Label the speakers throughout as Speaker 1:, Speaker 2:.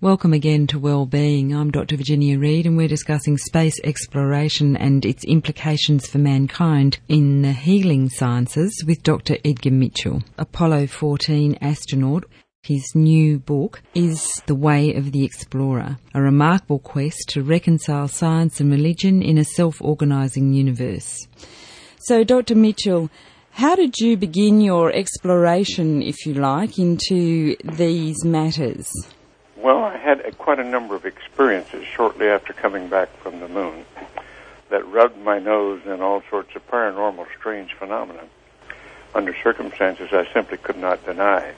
Speaker 1: Welcome again to Wellbeing. I'm Dr. Virginia Reid and we're discussing space exploration and its implications for mankind in the healing sciences with Dr. Edgar Mitchell, Apollo 14 astronaut. His new book is The Way of the Explorer, a remarkable quest to reconcile science and religion in a self-organizing universe. So, Dr. Mitchell, how did you begin your exploration, if you like, into these matters?
Speaker 2: Well, I had a, quite a number of experiences shortly after coming back from the moon that rubbed my nose in all sorts of paranormal, strange phenomena under circumstances I simply could not deny.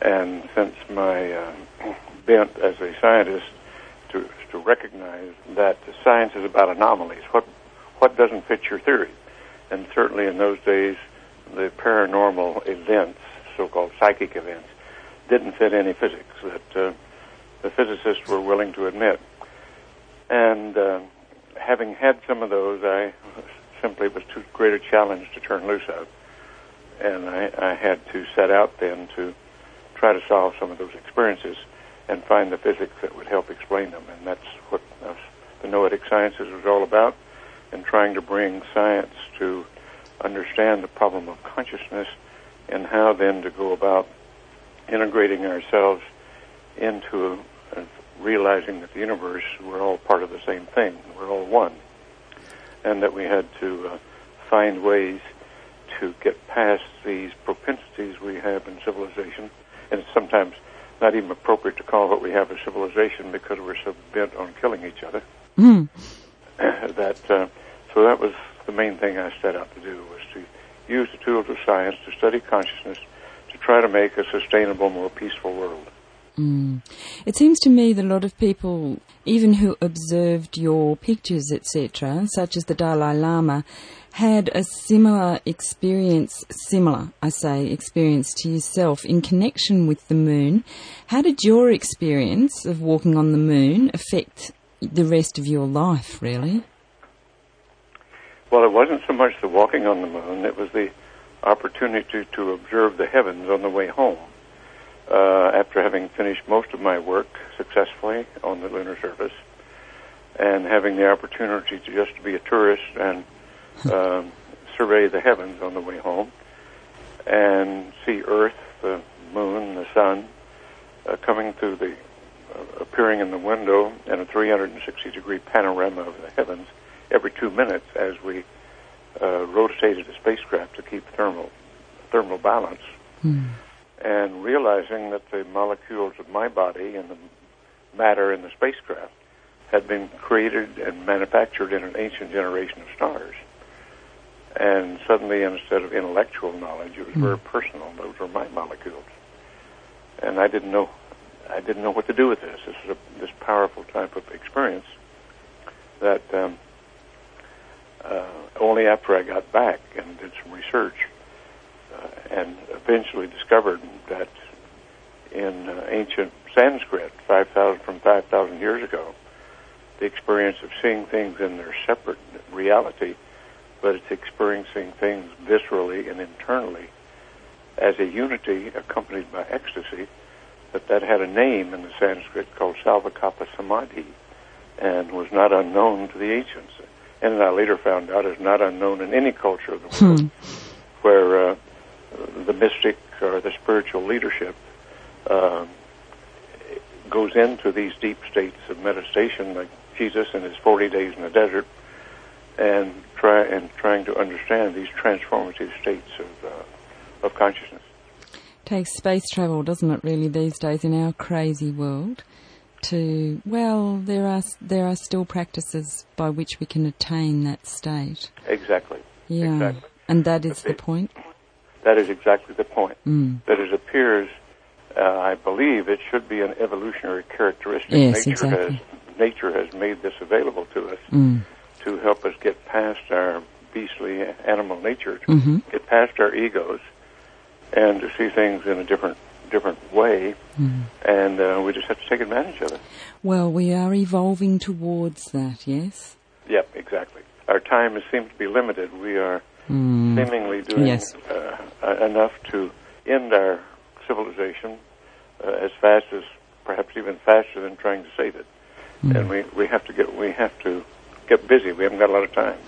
Speaker 2: And since my uh, bent as a scientist to, to recognize that science is about anomalies, what what doesn't fit your theory, and certainly in those days, the paranormal events, so-called psychic events, didn't fit any physics that uh, the physicists were willing to admit. And uh, having had some of those, I simply was too great a challenge to turn loose of. And I, I had to set out then to try to solve some of those experiences and find the physics that would help explain them. And that's what uh, the noetic sciences was all about, and trying to bring science to understand the problem of consciousness and how then to go about integrating ourselves into uh, realizing that the universe, we're all part of the same thing. We're all one. And that we had to uh, find ways to get past these propensities we have in civilization. And it's sometimes not even appropriate to call what we have a civilization because we're so bent on killing each other.
Speaker 1: Mm.
Speaker 2: that uh, so that was the main thing I set out to do was to use the tools of science to study consciousness to try to make a sustainable, more peaceful world.
Speaker 1: Mm. It seems to me that a lot of people, even who observed your pictures, etc., such as the Dalai Lama, had a similar experience, similar, I say, experience to yourself in connection with the moon. How did your experience of walking on the moon affect the rest of your life, really?
Speaker 2: Well, it wasn't so much the walking on the moon, it was the opportunity to observe the heavens on the way home. Uh, after having finished most of my work successfully on the lunar surface, and having the opportunity to just be a tourist and um, survey the heavens on the way home, and see Earth, the moon, the sun, uh, coming through the, uh, appearing in the window in a 360 degree panorama of the heavens every two minutes as we uh, rotated a spacecraft to keep thermal thermal balance,
Speaker 1: mm.
Speaker 2: And realizing that the molecules of my body and the matter in the spacecraft had been created and manufactured in an ancient generation of stars. And suddenly, instead of intellectual knowledge, it was mm. very personal. Those were my molecules, and I didn't know. I didn't know what to do with this. This is a, this powerful type of experience that um, uh, only after I got back and did some research and eventually discovered that in uh, ancient Sanskrit, 5,000 from 5,000 years ago, the experience of seeing things in their separate reality, but it's experiencing things viscerally and internally as a unity accompanied by ecstasy, that that had a name in the Sanskrit called Savikalpa Samadhi and was not unknown to the ancients and I later found out is not unknown in any culture of the world, hmm. where uh, the mystic or the spiritual leadership uh, goes into these deep states of meditation, like Jesus in his 40 days in the desert, and try and trying to understand these transformative states of uh, of consciousness.
Speaker 1: Takes space travel, doesn't it? Really, these days in our crazy world to well, there are there are still practices by which we can attain that state.
Speaker 2: Exactly.
Speaker 1: Yeah.
Speaker 2: Exactly.
Speaker 1: And that is the point.
Speaker 2: That is exactly the point.
Speaker 1: Mm.
Speaker 2: That it appears, uh, I believe, it should be an evolutionary characteristic.
Speaker 1: Yes,
Speaker 2: nature
Speaker 1: exactly.
Speaker 2: Has, nature has made this available to us
Speaker 1: mm.
Speaker 2: to help us get past our beastly animal nature, to
Speaker 1: mm-hmm.
Speaker 2: get past our egos, and to see things in a different different way,
Speaker 1: mm.
Speaker 2: and uh, we just have to take advantage of it.
Speaker 1: Well, we are evolving towards that, yes?
Speaker 2: Yep, exactly. Our time seems to be limited. We are
Speaker 1: mm.
Speaker 2: seemingly doing
Speaker 1: yes.
Speaker 2: uh, enough to end our civilization uh, as fast as perhaps even faster than trying to save it. Mm. And we, we have to get we have to get busy. We haven't got a lot of time.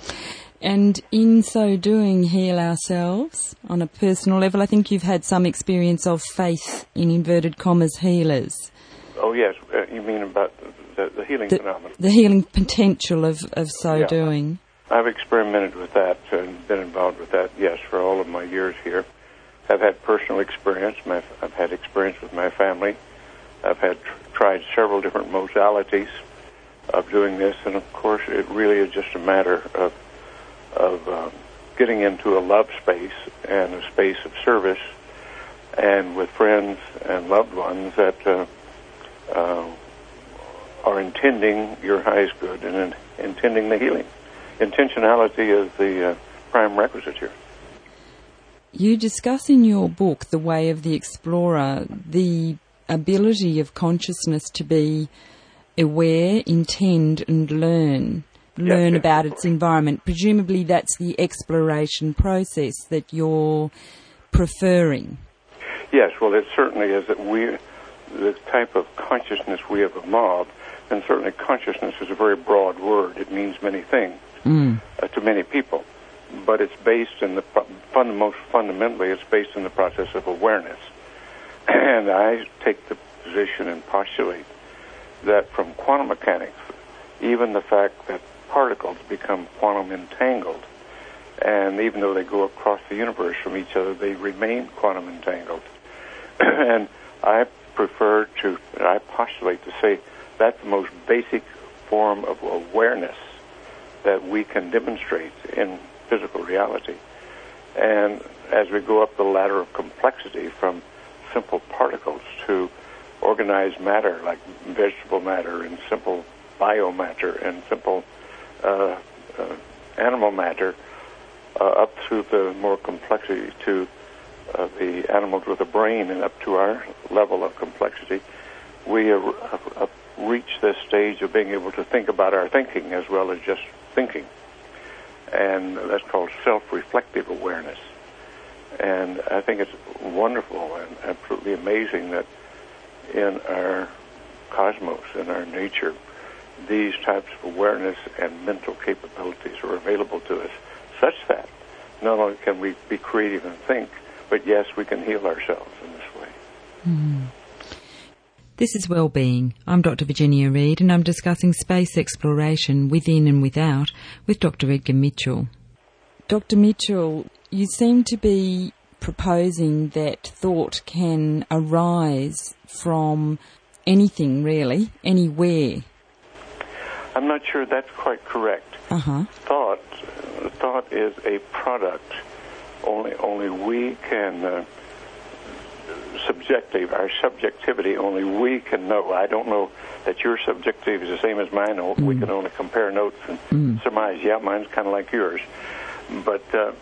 Speaker 1: And in so doing, heal ourselves on a personal level. I think you've had some experience of faith in inverted commas healers.
Speaker 2: Oh yes, uh, you mean about the, the healing
Speaker 1: the,
Speaker 2: phenomenon?
Speaker 1: The healing potential of, of so
Speaker 2: yeah.
Speaker 1: doing.
Speaker 2: I've experimented with that and been involved with that, yes, for all of my years here. I've had personal experience. My, I've had experience with my family. I've had tr- tried several different modalities of doing this, and of course, it really is just a matter of of um, getting into a love space and a space of service, and with friends and loved ones that uh, uh, are intending your highest good and in, intending the healing. Intentionality is the uh, prime requisite here.
Speaker 1: You discuss in your book, The Way of the Explorer, the ability of consciousness to be aware, intend, and learn. Learn
Speaker 2: yes,
Speaker 1: about its environment. Presumably, that's the exploration process that you're preferring.
Speaker 2: Yes, well, it certainly is that we, the type of consciousness we have evolved, and certainly consciousness is a very broad word. It means many things
Speaker 1: mm.
Speaker 2: uh, to many people, but it's based in the fund, most fundamentally, it's based in the process of awareness. And I take the position and postulate that from quantum mechanics, even the fact that particles become quantum entangled, and even though they go across the universe from each other, they remain quantum entangled. and I prefer to, I postulate to say that's the most basic form of awareness that we can demonstrate in physical reality. And as we go up the ladder of complexity from simple particles to organized matter like vegetable matter and simple biomatter and simple uh, uh, animal matter uh, up through the more complexity to uh, the animals with a brain and up to our level of complexity, we reached this stage of being able to think about our thinking as well as just thinking. And that's called self-reflective awareness. And I think it's wonderful and absolutely amazing that in our cosmos, in our nature, these types of awareness and mental capabilities are available to us, such that not only can we be creative and think, but yes, we can heal ourselves in this way.
Speaker 1: Mm. This is Wellbeing. I'm Dr. Virginia Reid and I'm discussing space exploration within and without with Dr. Edgar Mitchell. Dr. Mitchell, you seem to be proposing that thought can arise from anything really, anywhere.
Speaker 2: I'm not sure that's quite correct.
Speaker 1: Uh-huh.
Speaker 2: Thought, thought is a product. Only, only we can uh, subjective, our subjectivity. Only we can know. I don't know that your subjective is the same as mine. Mm. We can only compare notes and mm. surmise. Yeah, mine's kind of like yours, but. Uh,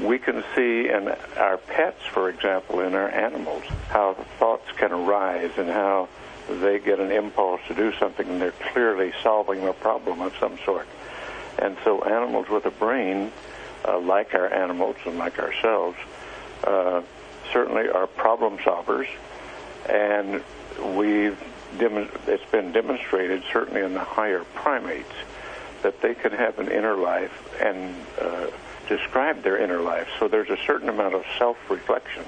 Speaker 2: we can see in our pets, for example, in our animals, how thoughts can arise and how they get an impulse to do something and they're clearly solving a problem of some sort. And so animals with a brain, uh, like our animals and like ourselves, uh, certainly are problem solvers. And we've dem- it's been demonstrated, certainly in the higher primates, that they can have an inner life and uh, describe their inner life. So there's a certain amount of self-reflection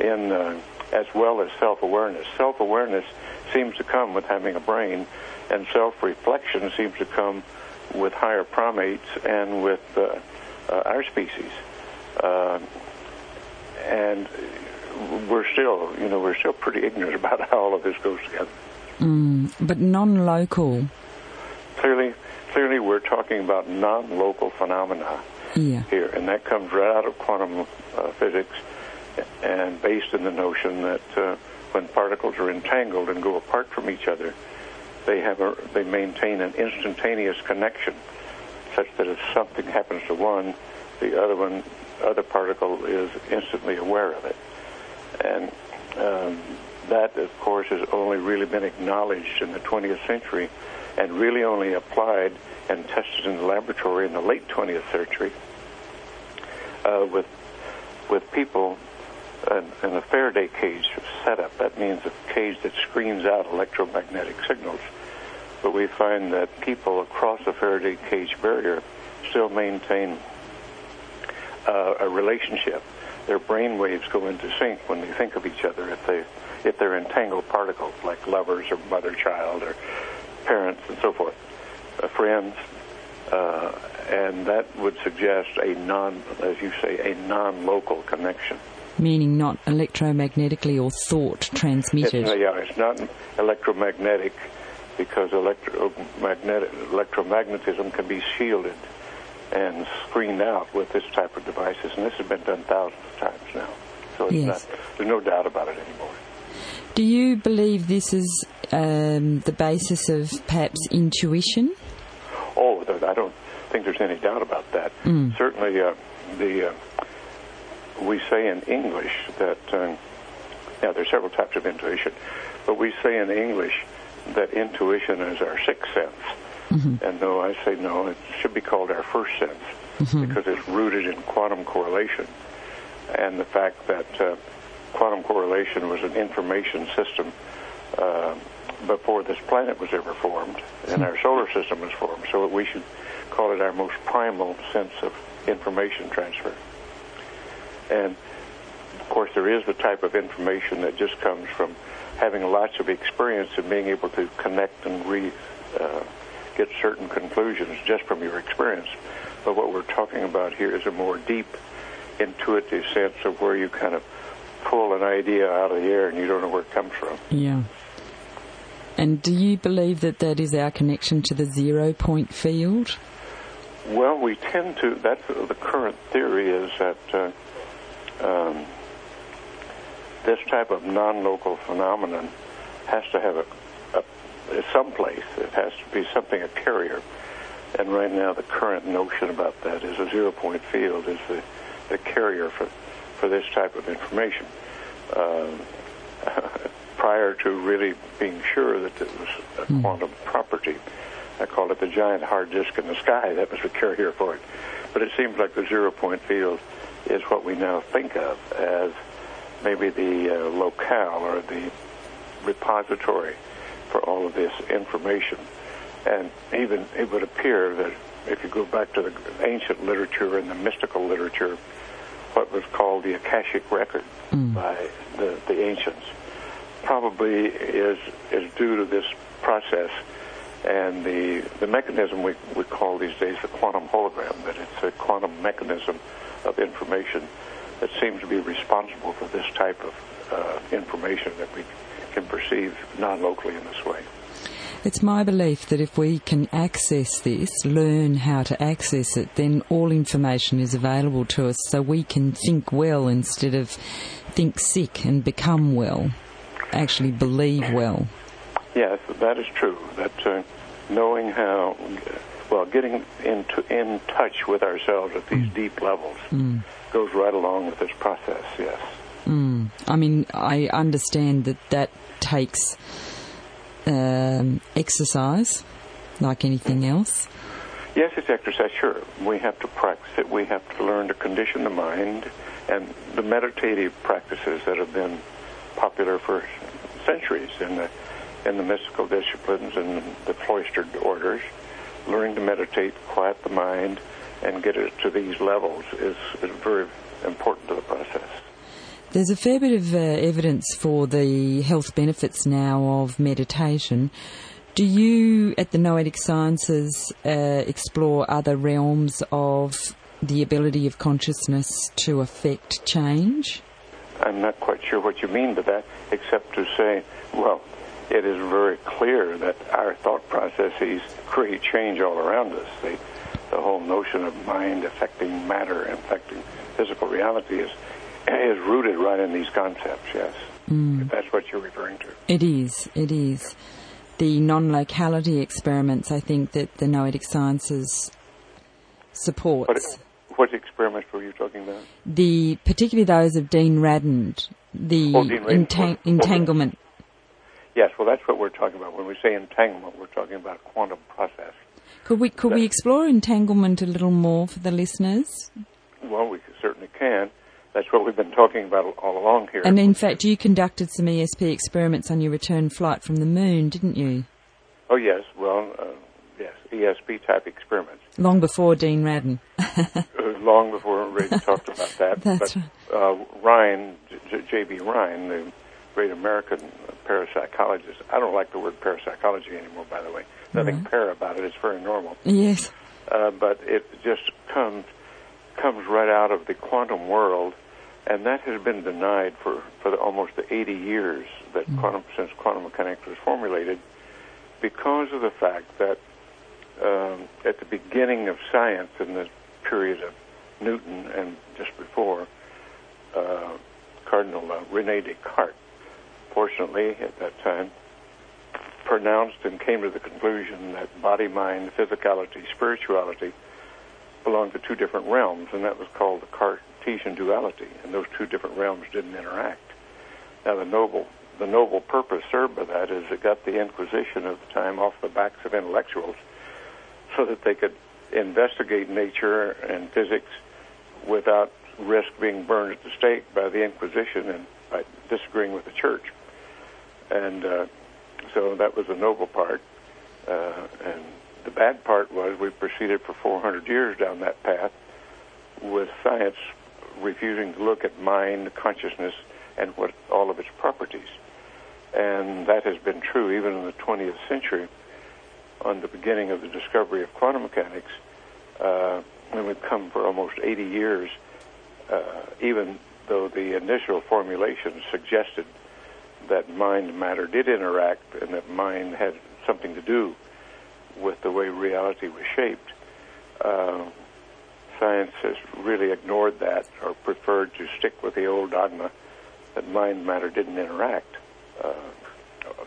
Speaker 2: in, uh, as well as self-awareness. Self-awareness seems to come with having a brain, and self-reflection seems to come with higher primates and with uh, uh, our species. And we're still, you know, we're still pretty ignorant about how all of this goes together.
Speaker 1: Mm, but non-local.
Speaker 2: Clearly, clearly, we're talking about non-local phenomena
Speaker 1: yeah.
Speaker 2: here, and that comes right out of quantum uh, physics, and based in the notion that uh, when particles are entangled and go apart from each other, they have a, they maintain an instantaneous connection, such that if something happens to one, the other one, other particle is instantly aware of it, and um, that, of course, has only really been acknowledged in the 20th century, and really only applied and tested in the laboratory in the late 20th century uh, with with people in a Faraday cage setup. That means a cage that screens out electromagnetic signals. But we find that people across the Faraday cage barrier still maintain uh, a relationship. Their brain waves go into sync when they think of each other if they if they're entangled particles like lovers or mother-child or parents and so forth, uh, friends, uh, and that would suggest a non, as you say, a non-local connection.
Speaker 1: Meaning not electromagnetically or thought transmitted.
Speaker 2: It's, uh, yeah, it's not electromagnetic because electromagnetic, electromagnetism can be shielded and screened out with this type of devices, and this has been done thousands of times now. So yes. not, there's no doubt about it anymore.
Speaker 1: Do you believe this is um, the basis of perhaps intuition?
Speaker 2: Oh, I don't think there's any doubt about that. Mm. Certainly, uh, the uh, we say in English that uh, yeah, there's several types of intuition, but we say in English that intuition is our sixth sense. Mm-hmm. And no, I say no, it should be called our first sense mm-hmm. because it's rooted in quantum correlation and the fact that uh, quantum correlation was an information system uh, before this planet was ever formed and our solar system was formed. So we should call it our most primal sense of information transfer. And of course, there is the type of information that just comes from having lots of experience and being able to connect and re, uh, get certain conclusions just from your experience. But what we're talking about here is a more deep, intuitive sense of where you kind of pull an idea out of the air and you don't know where it comes from.
Speaker 1: Yeah. And do you believe that that is our connection to the zero point field?
Speaker 2: Well, we tend to. That's the current theory is that uh, um, this type of non-local phenomenon has to have a, a someplace. It has to be something a carrier. And right now, the current notion about that is a zero-point field is the, the carrier for for this type of information. Uh, prior to really being sure that it was a mm. quantum property, I called it the giant hard disk in the sky. That was the carrier for it. But it seems like the zero-point field is what we now think of as maybe the uh, locale or the repository for all of this information. And even it would appear that if you go back to the ancient literature and the mystical literature, what was called the Akashic record mm. by the, the ancients, probably is is due to this process and the the mechanism we, we call these days the quantum hologram, that it's a quantum mechanism of information that seems to be responsible for this type of uh, information that we can perceive non-locally in this way.
Speaker 1: It's my belief that if we can access this, learn how to access it, then all information is available to us so we can think well instead of think sick and become well, actually believe well.
Speaker 2: Yes, that is true. That uh, knowing how, well, getting into in touch with ourselves at these mm. deep levels mm. goes right along with this process. Yes.
Speaker 1: Mm. I mean, I understand that that takes um, exercise, like anything else.
Speaker 2: Yes, it's exercise. Sure, we have to practice it. We have to learn to condition the mind, and the meditative practices that have been popular for centuries in the in the mystical disciplines and the cloistered orders, learning to meditate, quiet the mind, and get it to these levels is, is very important to the.
Speaker 1: There's a fair bit of uh, evidence for the health benefits now of meditation. Do you, at the Noetic Sciences, uh, explore other realms of the ability of consciousness to affect change?
Speaker 2: I'm not quite sure what you mean by that, except to say, well, it is very clear that our thought processes create change all around us. The, the whole notion of mind affecting matter, affecting physical reality is is rooted right in these concepts. Yes, mm. if that's what you're referring to.
Speaker 1: It is. It is. The non-locality experiments, I think, that the noetic sciences supports.
Speaker 2: What, what experiments were you talking about?
Speaker 1: The particularly those of Dean Radin, the
Speaker 2: oh, Dean
Speaker 1: entang- entanglement
Speaker 2: Yes, well, that's what we're talking about. When we say entanglement, we're talking about quantum process.
Speaker 1: Could we could we explore entanglement a little more for the listeners?
Speaker 2: Well, we certainly can. That's what we've been talking about all along here.
Speaker 1: And in fact, you conducted some ESP experiments on your return flight from the moon, didn't you?
Speaker 2: Oh yes, well, uh, yes, ESP type experiments.
Speaker 1: Long before Dean Radin.
Speaker 2: long before Ray talked about that.
Speaker 1: That's
Speaker 2: but uh, Rhine, J.B. Rhine, the great American parapsychologist. I don't like the word parapsychology anymore, by the way. Nothing
Speaker 1: Right.
Speaker 2: para about it. It's very normal.
Speaker 1: Yes.
Speaker 2: Uh, but it just comes comes right out of the quantum world, and that has been denied for for the, almost the 80 years that quantum since quantum mechanics was formulated, because of the fact that um, at the beginning of science in the period of Newton and just before, uh, Cardinal uh, Rene Descartes, fortunately at that time, pronounced and came to the conclusion that body, mind, physicality, spirituality belonged to two different realms, and that was called the Cartesian duality, and those two different realms didn't interact. Now, the noble, the noble purpose served by that is it got the Inquisition of the time off the backs of intellectuals, so that they could investigate nature and physics without risk being burned at the stake by the Inquisition and by disagreeing with the church. And uh, so that was the noble part. Uh, and the bad part was we proceeded for 400 years down that path with science refusing to look at mind, consciousness, and what all of its properties. And that has been true even in the 20th century on the beginning of the discovery of quantum mechanics. Uh, and we've come for almost 80 years, uh, even though the initial formulations suggested that mind and matter did interact and that mind had something to do with the way reality was shaped. Uh, science has really ignored that or preferred to stick with the old dogma that mind matter didn't interact uh,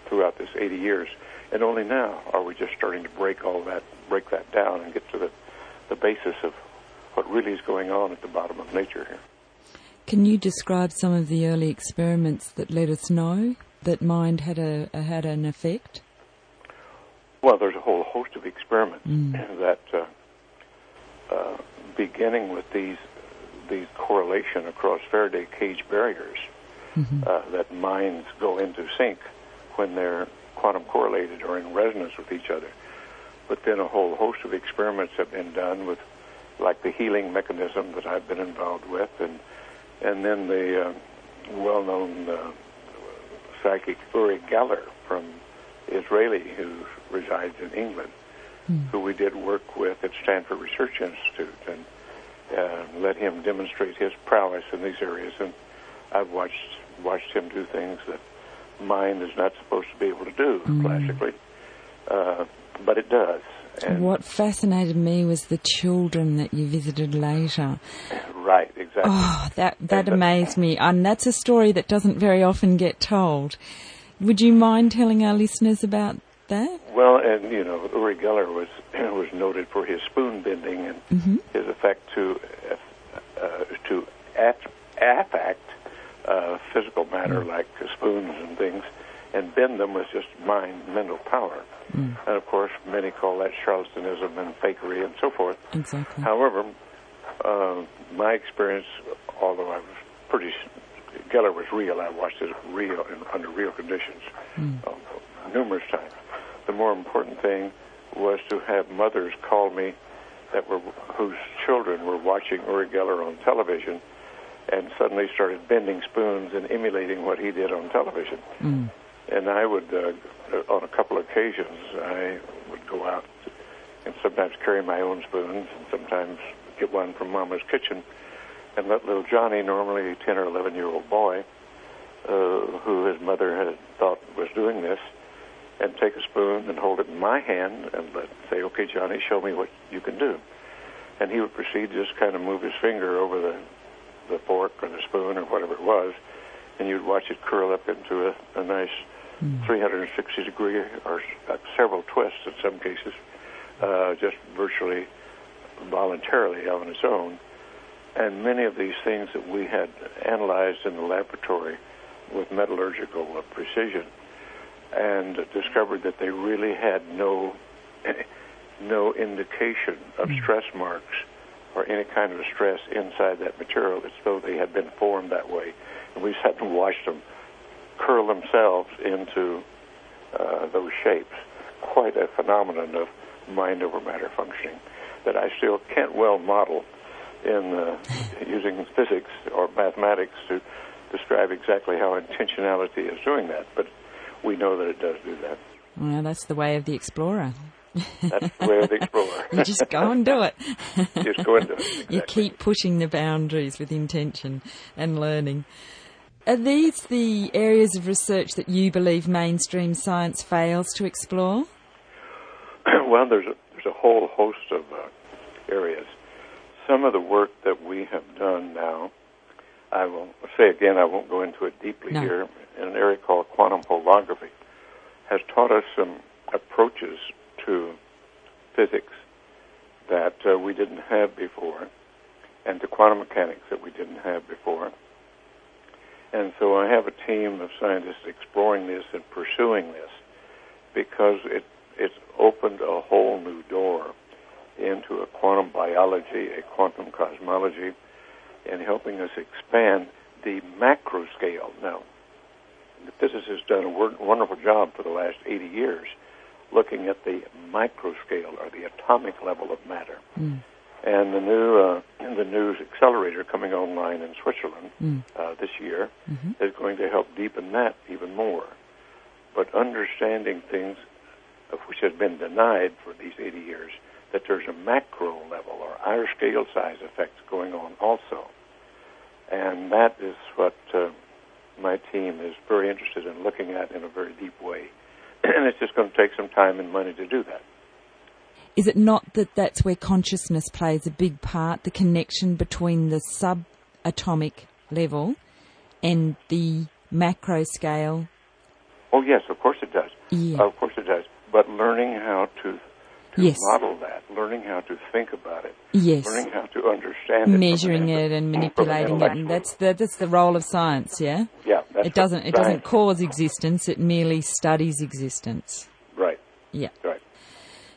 Speaker 2: throughout this 80 years. And only now are we just starting to break all that, break that down and get to the, the basis of what really is going on at the bottom of nature here.
Speaker 1: Can you describe some of the early experiments that let us know that mind had a, a had an effect?
Speaker 2: Well, there's a whole host of experiments that, uh, uh, beginning with these these correlation across Faraday cage barriers, uh, that minds go into sync when they're quantum correlated or in resonance with each other. But then a whole host of experiments have been done with, like the healing mechanism that I've been involved with, and and then the uh, well-known uh, psychic Uri Geller from Israeli, who resides in England, who we did work with at Stanford Research Institute, and uh, let him demonstrate his prowess in these areas. And I've watched watched him do things that mind is not supposed to be able to do classically, uh, but it does. And
Speaker 1: What fascinated me was the children that you visited later.
Speaker 2: right, exactly.
Speaker 1: Oh, that that
Speaker 2: And-
Speaker 1: amazed me, and that's a story that doesn't very often get told. Would you mind telling our listeners about that?
Speaker 2: Well, and you know, Uri Geller was was noted for his spoon bending and
Speaker 1: Mm-hmm.
Speaker 2: his effect to uh, to at, affect uh, physical matter like spoons and things, and bend them with just mind, mental power. And of course, many call that charlatanism and fakery and so forth.
Speaker 1: Exactly.
Speaker 2: However, uh, my experience, although I was pretty, Geller was real. I watched it real in, under real conditions uh, numerous times. The more important thing was to have mothers call me that were whose children were watching Uri Geller on television, and suddenly started bending spoons and emulating what he did on television. And I would, uh, on a couple of occasions, I would go out and sometimes carry my own spoons, and sometimes get one from Mama's kitchen, and let little Johnny, normally a 10 or 11 year old boy, uh, who his mother had thought was doing this, and take a spoon and hold it in my hand and let say, "Okay, Johnny, show me what you can do." And he would proceed to just kind of move his finger over the the fork or the spoon or whatever it was, and you'd watch it curl up into a, a nice 360 degree or uh, several twists in some cases, uh, just virtually voluntarily on its own. And many of these things that we had analyzed in the laboratory with metallurgical precision and discovered that they really had no no indication of stress marks or any kind of stress inside that material as though they had been formed that way. And we sat and watched them curl themselves into uh, those shapes. Quite a phenomenon of mind over matter functioning that I still can't well model in uh, using physics or mathematics to describe exactly how intentionality is doing that, but we know that it does do that.
Speaker 1: Well, that's the way of the explorer.
Speaker 2: That's the way of the explorer.
Speaker 1: you just go and do it.
Speaker 2: just go and do it. Exactly.
Speaker 1: You keep pushing the boundaries with intention and learning. Are these the areas of research that you believe mainstream science fails to explore?
Speaker 2: well, there's a, there's a whole host of uh, areas. Some of the work that we have done now, I will say again, I won't go into it deeply
Speaker 1: no.
Speaker 2: here, in an area called quantum holography, has taught us some approaches to physics that uh, we didn't have before, and to quantum mechanics that we didn't have before. And so I have a team of scientists exploring this and pursuing this because it it's opened a whole new door into a quantum biology, a quantum cosmology, and helping us expand the macro scale. Now, the physicists has done a wonderful job for the last 80 years looking at the micro scale or the atomic level of matter. Mm. And the new uh, the new accelerator coming online in Switzerland mm. uh, this year mm-hmm. is going to help deepen that even more. But understanding things which has been denied for these 80 years, that there's a macro level or higher scale size effects going on also. And that is what uh, my team is very interested in looking at in a very deep way. and it's just going to take some time and money to do that.
Speaker 1: Is it not that that's where consciousness plays a big part, the connection between the subatomic level and the macro scale?
Speaker 2: Oh, yes, of course it does.
Speaker 1: Yeah.
Speaker 2: Of course it does. But learning how to to
Speaker 1: yes.
Speaker 2: model that, learning how to think about it,
Speaker 1: yes.
Speaker 2: learning how to understand it,
Speaker 1: measuring it and manipulating it, and that's the that's the role of science. Yeah.
Speaker 2: Yeah.
Speaker 1: it doesn't it doesn't cause existence; it merely studies existence.
Speaker 2: Right.
Speaker 1: Yeah.
Speaker 2: Right.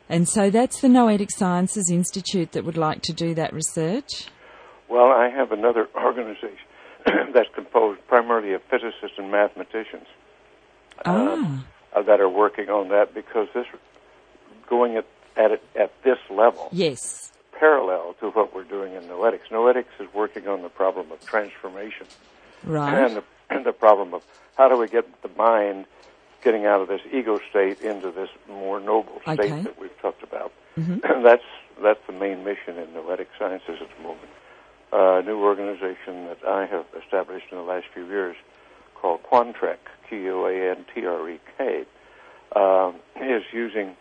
Speaker 1: And so that's the Noetic Sciences Institute that would like to do that research.
Speaker 2: Well, I have another organization that's composed primarily of physicists and mathematicians
Speaker 1: ah.
Speaker 2: uh, that are working on that because this going at at at this level.
Speaker 1: Yes.
Speaker 2: Parallel to what we're doing in noetics. Noetics is working on the problem of transformation.
Speaker 1: Right.
Speaker 2: And the, and the problem of how do we get the mind getting out of this ego state into this more noble state
Speaker 1: okay.
Speaker 2: that we've talked about.
Speaker 1: Mm-hmm.
Speaker 2: And that's that's the main mission in noetic sciences at the moment. Uh, a new organization that I have established in the last few years called Quantrek, Q-U-A-N-T-R-E-K, uh, is using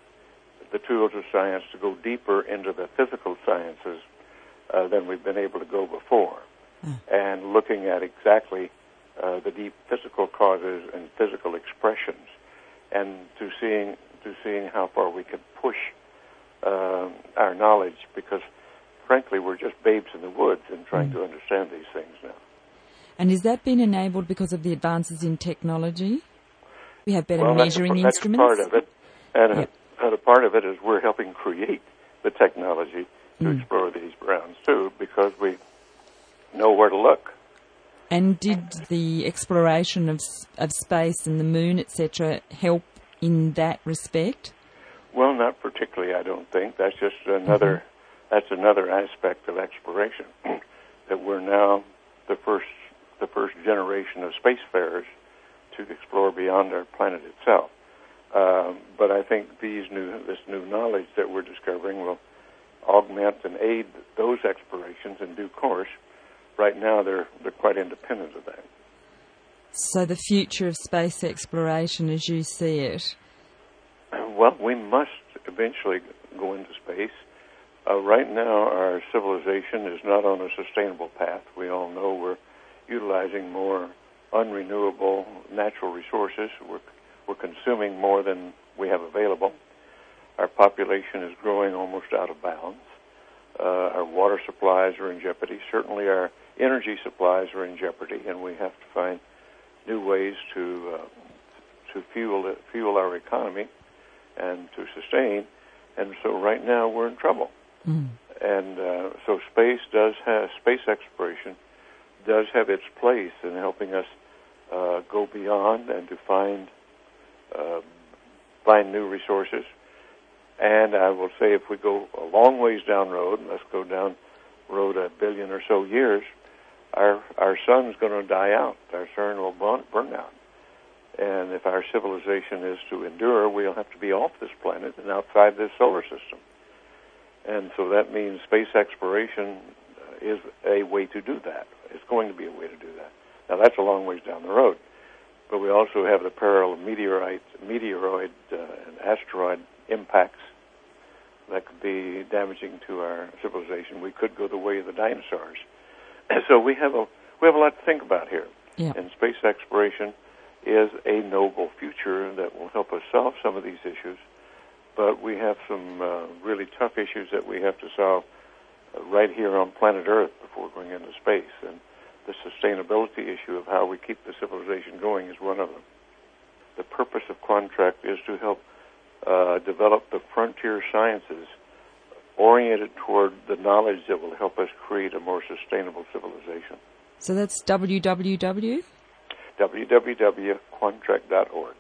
Speaker 2: the tools of science to go deeper into the physical sciences uh, than we've been able to go before,
Speaker 1: mm.
Speaker 2: and looking at exactly uh, the deep physical causes and physical expressions, and to seeing to seeing how far we can push uh, our knowledge, because frankly we're just babes in the woods in trying mm. to understand these things now.
Speaker 1: And has that been enabled because of the advances in technology? We have better
Speaker 2: well,
Speaker 1: measuring
Speaker 2: that's,
Speaker 1: instruments.
Speaker 2: That's part of it, and
Speaker 1: yep
Speaker 2: a part of it is we're helping create the technology to
Speaker 1: mm.
Speaker 2: explore these grounds too, because we know where to look.
Speaker 1: And did the exploration of of space and the moon, etc., help in that respect?
Speaker 2: Well, not particularly. I don't think that's just another mm-hmm. that's another aspect of exploration that we're now the first the first generation of spacefarers to explore beyond our planet itself. Um, but I think these new this new knowledge that we're discovering will augment and aid those explorations in due course. Right now, they're they're quite independent of that.
Speaker 1: So the future of space exploration, as you see it.
Speaker 2: Well, we must eventually go into space. Uh, right now, our civilization is not on a sustainable path. We all know we're utilizing more unrenewable natural resources. We're we're consuming more than we have available. Our population is growing almost out of bounds. Uh, our water supplies are in jeopardy. Certainly, our energy supplies are in jeopardy, and we have to find new ways to uh, to fuel fuel our economy and to sustain. And so, right now, we're in trouble.
Speaker 1: Mm.
Speaker 2: And uh, so space does have space exploration does have its place in helping us uh, go beyond and to find uh, find new resources. And I will say, if we go a long ways down road, let's go down road a billion or so years, our our sun's going to die out. Our sun will burn, burn out. And if our civilization is to endure, we'll have to be off this planet and outside this solar system. And so that means space exploration is a way to do that. It's going to be a way to do that. Now that's a long ways down the road, but we also have the peril of meteorite, meteoroid, uh, and asteroid impacts that could be damaging to our civilization. We could go the way of the dinosaurs. so we have a we have a lot to think about here.
Speaker 1: Yeah.
Speaker 2: And space exploration is a noble future that will help us solve some of these issues. But we have some uh, really tough issues that we have to solve uh, right here on planet Earth before going into space. And the sustainability issue of how we keep the civilization going is one of them. The purpose of Quantrek is to help uh, develop the frontier sciences oriented toward the knowledge that will help us create a more sustainable civilization.
Speaker 1: So that's www?
Speaker 2: www.quantrek.org.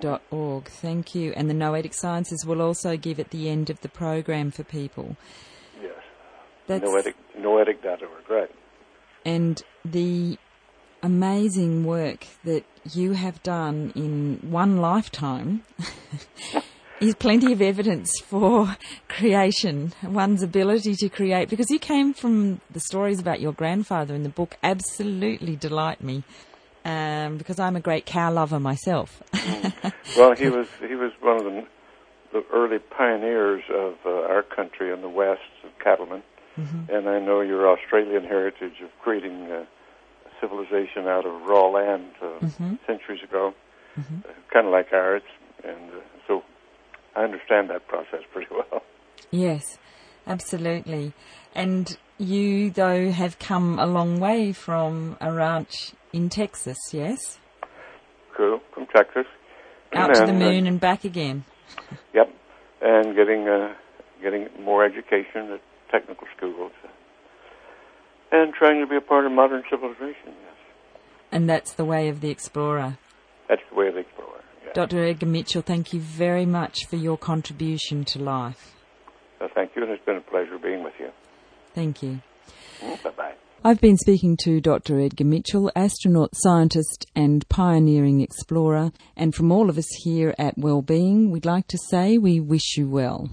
Speaker 1: Dot org. Thank you. And the Noetic Sciences will also give at the end of the program for people.
Speaker 2: Yes.
Speaker 1: That's
Speaker 2: Noetic, noetic.org, right.
Speaker 1: And the amazing work that you have done in one lifetime is plenty of evidence for creation, one's ability to create. Because you came from the stories about your grandfather in the book, absolutely delight me. Um, because I'm a great cow lover myself.
Speaker 2: Well, he was he was one of the, the early pioneers of uh, our country in the West, of cattlemen. And I know your Australian heritage of creating uh, civilization out of raw land uh, centuries ago, uh, kind of like ours. And uh, so I understand that process pretty well.
Speaker 1: Yes, absolutely. And you, though, have come a long way from a ranch in Texas, yes?
Speaker 2: Cool, from Texas.
Speaker 1: Out to the
Speaker 2: And,
Speaker 1: moon and back again.
Speaker 2: Yep, and getting uh, getting more education at technical schools, and trying to be a part of modern civilization. Yes,
Speaker 1: And that's the way of the explorer.
Speaker 2: that's the way of the explorer. Yeah.
Speaker 1: Dr. Edgar Mitchell, thank you very much for your contribution to life.
Speaker 2: So thank you, and it's been a pleasure being with you.
Speaker 1: Thank you.
Speaker 2: Bye bye.
Speaker 1: I've been speaking to Dr. Edgar Mitchell, astronaut, scientist, and pioneering explorer. And from all of us here at Wellbeing, we'd like to say we wish you well.